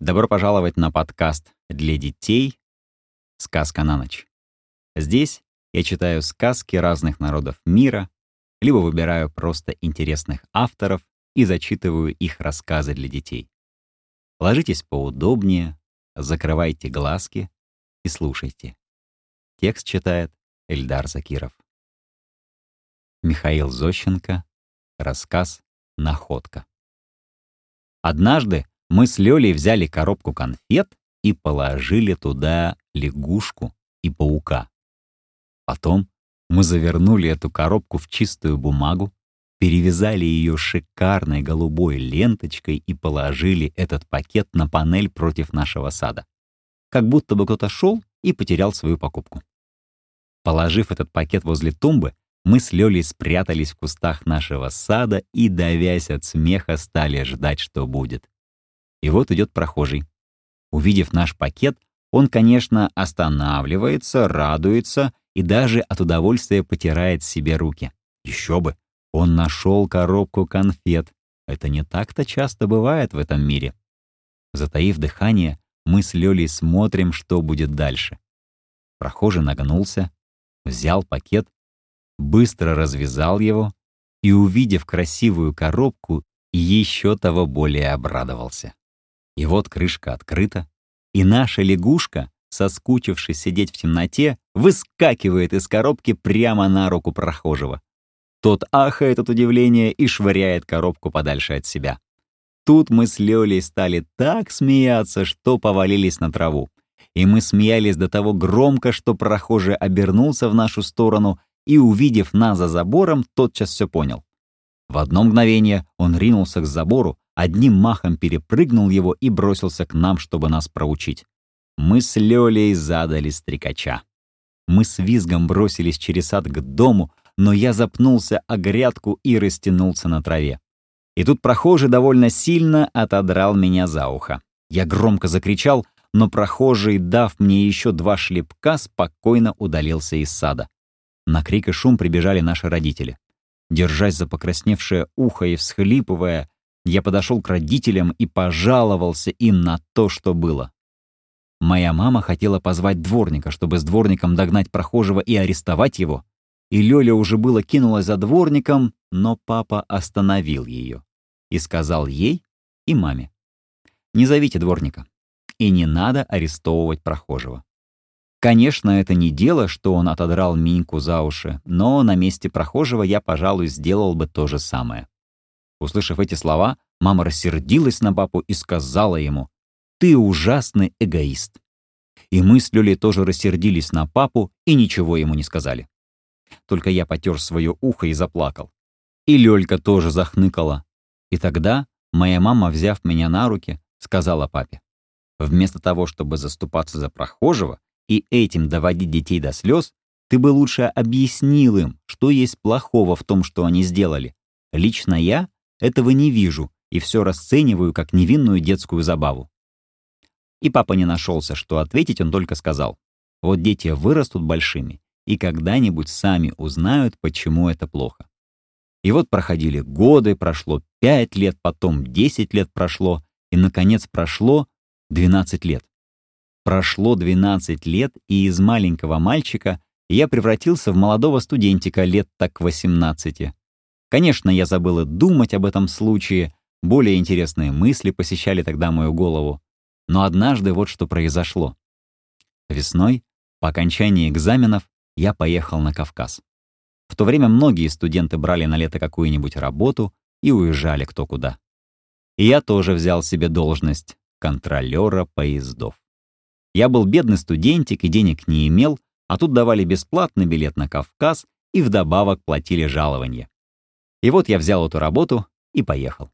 Добро пожаловать на подкаст для детей «Сказка на ночь». Здесь я читаю сказки разных народов мира, либо выбираю просто интересных авторов и зачитываю их рассказы для детей. Ложитесь поудобнее, закрывайте глазки и слушайте. Текст читает Эльдар Закиров. Михаил Зощенко. Рассказ «Находка». Однажды мы с Лёлей взяли коробку конфет и положили туда лягушку и паука. Потом мы завернули эту коробку в чистую бумагу, перевязали ее шикарной голубой ленточкой и положили этот пакет на панель против нашего сада. Как будто бы кто-то шел и потерял свою покупку. Положив этот пакет возле тумбы, мы с Лёлей спрятались в кустах нашего сада и, давясь от смеха, стали ждать, что будет. И вот идет прохожий. Увидев наш пакет, он, конечно, останавливается, радуется и даже от удовольствия потирает себе руки. Еще бы, он нашел коробку конфет. Это не так-то часто бывает в этом мире. Затаив дыхание, мы с Лёлей смотрим, что будет дальше. Прохожий нагнулся, взял пакет, быстро развязал его и, увидев красивую коробку, еще того более обрадовался. И вот крышка открыта, и наша лягушка, соскучившись сидеть в темноте, выскакивает из коробки прямо на руку прохожего. Тот ахает от удивления и швыряет коробку подальше от себя. Тут мы с Лёлей стали так смеяться, что повалились на траву. И мы смеялись до того громко, что прохожий обернулся в нашу сторону и, увидев нас за забором, тотчас все понял. В одно мгновение он ринулся к забору, одним махом перепрыгнул его и бросился к нам, чтобы нас проучить. Мы с Лёлей задали стрекача. Мы с визгом бросились через сад к дому, но я запнулся о грядку и растянулся на траве. И тут прохожий довольно сильно отодрал меня за ухо. Я громко закричал, но прохожий, дав мне еще два шлепка, спокойно удалился из сада. На крик и шум прибежали наши родители. Держась за покрасневшее ухо и всхлипывая, я подошел к родителям и пожаловался им на то, что было. Моя мама хотела позвать дворника, чтобы с дворником догнать прохожего и арестовать его. И Лёля уже было кинулась за дворником, но папа остановил ее и сказал ей и маме. «Не зовите дворника, и не надо арестовывать прохожего». Конечно, это не дело, что он отодрал Миньку за уши, но на месте прохожего я, пожалуй, сделал бы то же самое. Услышав эти слова, мама рассердилась на папу и сказала ему, «Ты ужасный эгоист». И мы с Лёлей тоже рассердились на папу и ничего ему не сказали. Только я потер свое ухо и заплакал. И Лёлька тоже захныкала. И тогда моя мама, взяв меня на руки, сказала папе, «Вместо того, чтобы заступаться за прохожего и этим доводить детей до слез, ты бы лучше объяснил им, что есть плохого в том, что они сделали. Лично я этого не вижу и все расцениваю как невинную детскую забаву. И папа не нашелся, что ответить, он только сказал. Вот дети вырастут большими и когда-нибудь сами узнают, почему это плохо. И вот проходили годы, прошло 5 лет, потом 10 лет прошло, и, наконец, прошло 12 лет. Прошло 12 лет, и из маленького мальчика я превратился в молодого студентика лет так 18. Конечно, я забыл думать об этом случае, более интересные мысли посещали тогда мою голову. Но однажды вот что произошло. Весной, по окончании экзаменов, я поехал на Кавказ. В то время многие студенты брали на лето какую-нибудь работу и уезжали кто куда. И я тоже взял себе должность контролера поездов. Я был бедный студентик и денег не имел, а тут давали бесплатный билет на Кавказ и вдобавок платили жалование. И вот я взял эту работу и поехал.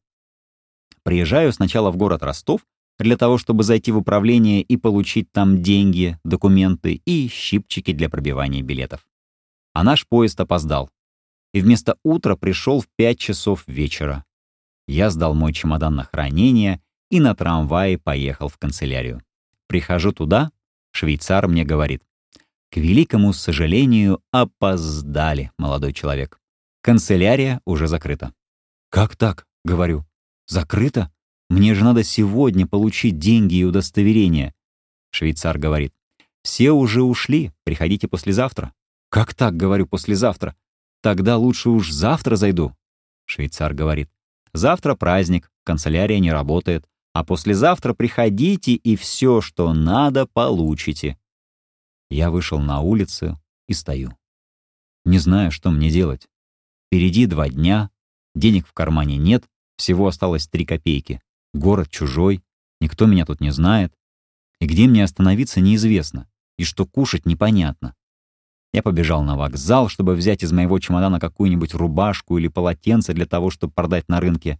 Приезжаю сначала в город Ростов для того, чтобы зайти в управление и получить там деньги, документы и щипчики для пробивания билетов. А наш поезд опоздал. И вместо утра пришел в 5 часов вечера. Я сдал мой чемодан на хранение и на трамвае поехал в канцелярию. Прихожу туда, швейцар мне говорит, «К великому сожалению, опоздали, молодой человек. Канцелярия уже закрыта. «Как так?» — говорю. «Закрыто? Мне же надо сегодня получить деньги и удостоверение. Швейцар говорит, все уже ушли, приходите послезавтра. Как так, говорю, послезавтра? Тогда лучше уж завтра зайду. Швейцар говорит, завтра праздник, канцелярия не работает, а послезавтра приходите и все, что надо, получите. Я вышел на улицу и стою. Не знаю, что мне делать. Впереди два дня, денег в кармане нет, всего осталось три копейки. Город чужой, никто меня тут не знает. И где мне остановиться, неизвестно. И что кушать, непонятно. Я побежал на вокзал, чтобы взять из моего чемодана какую-нибудь рубашку или полотенце для того, чтобы продать на рынке.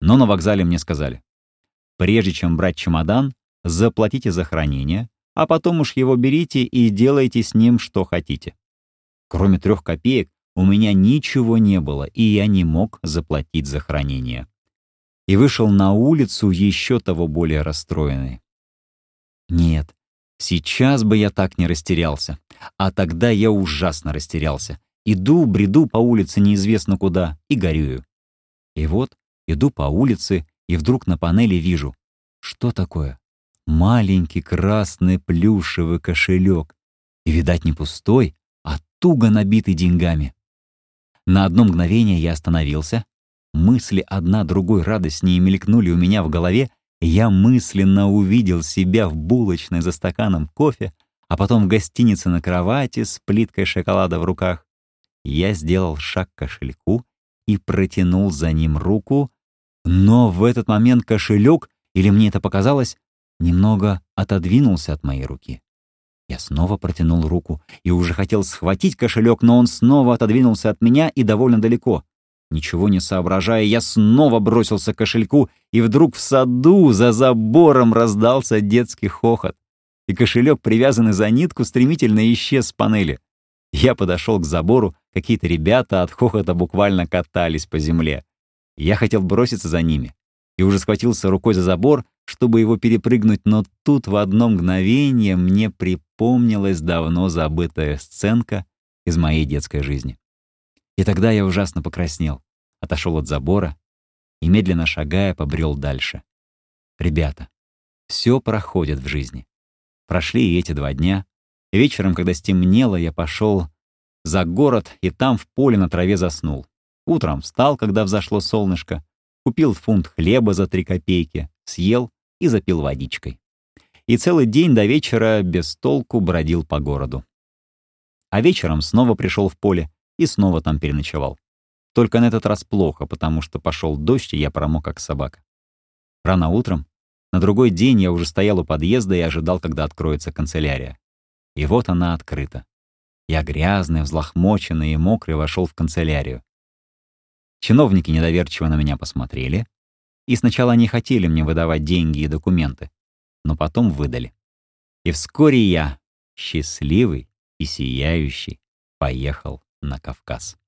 Но на вокзале мне сказали, прежде чем брать чемодан, заплатите за хранение, а потом уж его берите и делайте с ним, что хотите. Кроме трех копеек, у меня ничего не было, и я не мог заплатить за хранение. И вышел на улицу еще того более расстроенный. Нет, сейчас бы я так не растерялся. А тогда я ужасно растерялся. Иду, бреду по улице неизвестно куда и горюю. И вот иду по улице, и вдруг на панели вижу. Что такое? Маленький красный плюшевый кошелек. И, видать, не пустой, а туго набитый деньгами. На одно мгновение я остановился. Мысли одна другой радостнее мелькнули у меня в голове, я мысленно увидел себя в булочной за стаканом кофе, а потом в гостинице на кровати с плиткой шоколада в руках. Я сделал шаг к кошельку и протянул за ним руку, но в этот момент кошелек, или мне это показалось, немного отодвинулся от моей руки. Я снова протянул руку и уже хотел схватить кошелек, но он снова отодвинулся от меня и довольно далеко. Ничего не соображая, я снова бросился к кошельку, и вдруг в саду за забором раздался детский хохот. И кошелек, привязанный за нитку, стремительно исчез с панели. Я подошел к забору, какие-то ребята от хохота буквально катались по земле. Я хотел броситься за ними и уже схватился рукой за забор, чтобы его перепрыгнуть, но тут в одно мгновение мне припомнилась давно забытая сценка из моей детской жизни. И тогда я ужасно покраснел, отошел от забора и, медленно шагая, побрел дальше. Ребята, все проходит в жизни. Прошли и эти два дня. Вечером, когда стемнело, я пошел за город и там в поле на траве заснул. Утром встал, когда взошло солнышко, купил фунт хлеба за три копейки, съел и запил водичкой. И целый день до вечера без толку бродил по городу. А вечером снова пришел в поле и снова там переночевал. Только на этот раз плохо, потому что пошел дождь, и я промок как собака. Рано утром, на другой день я уже стоял у подъезда и ожидал, когда откроется канцелярия. И вот она открыта. Я грязный, взлохмоченный и мокрый вошел в канцелярию. Чиновники недоверчиво на меня посмотрели, и сначала не хотели мне выдавать деньги и документы, но потом выдали. И вскоре я, счастливый и сияющий, поехал на Кавказ.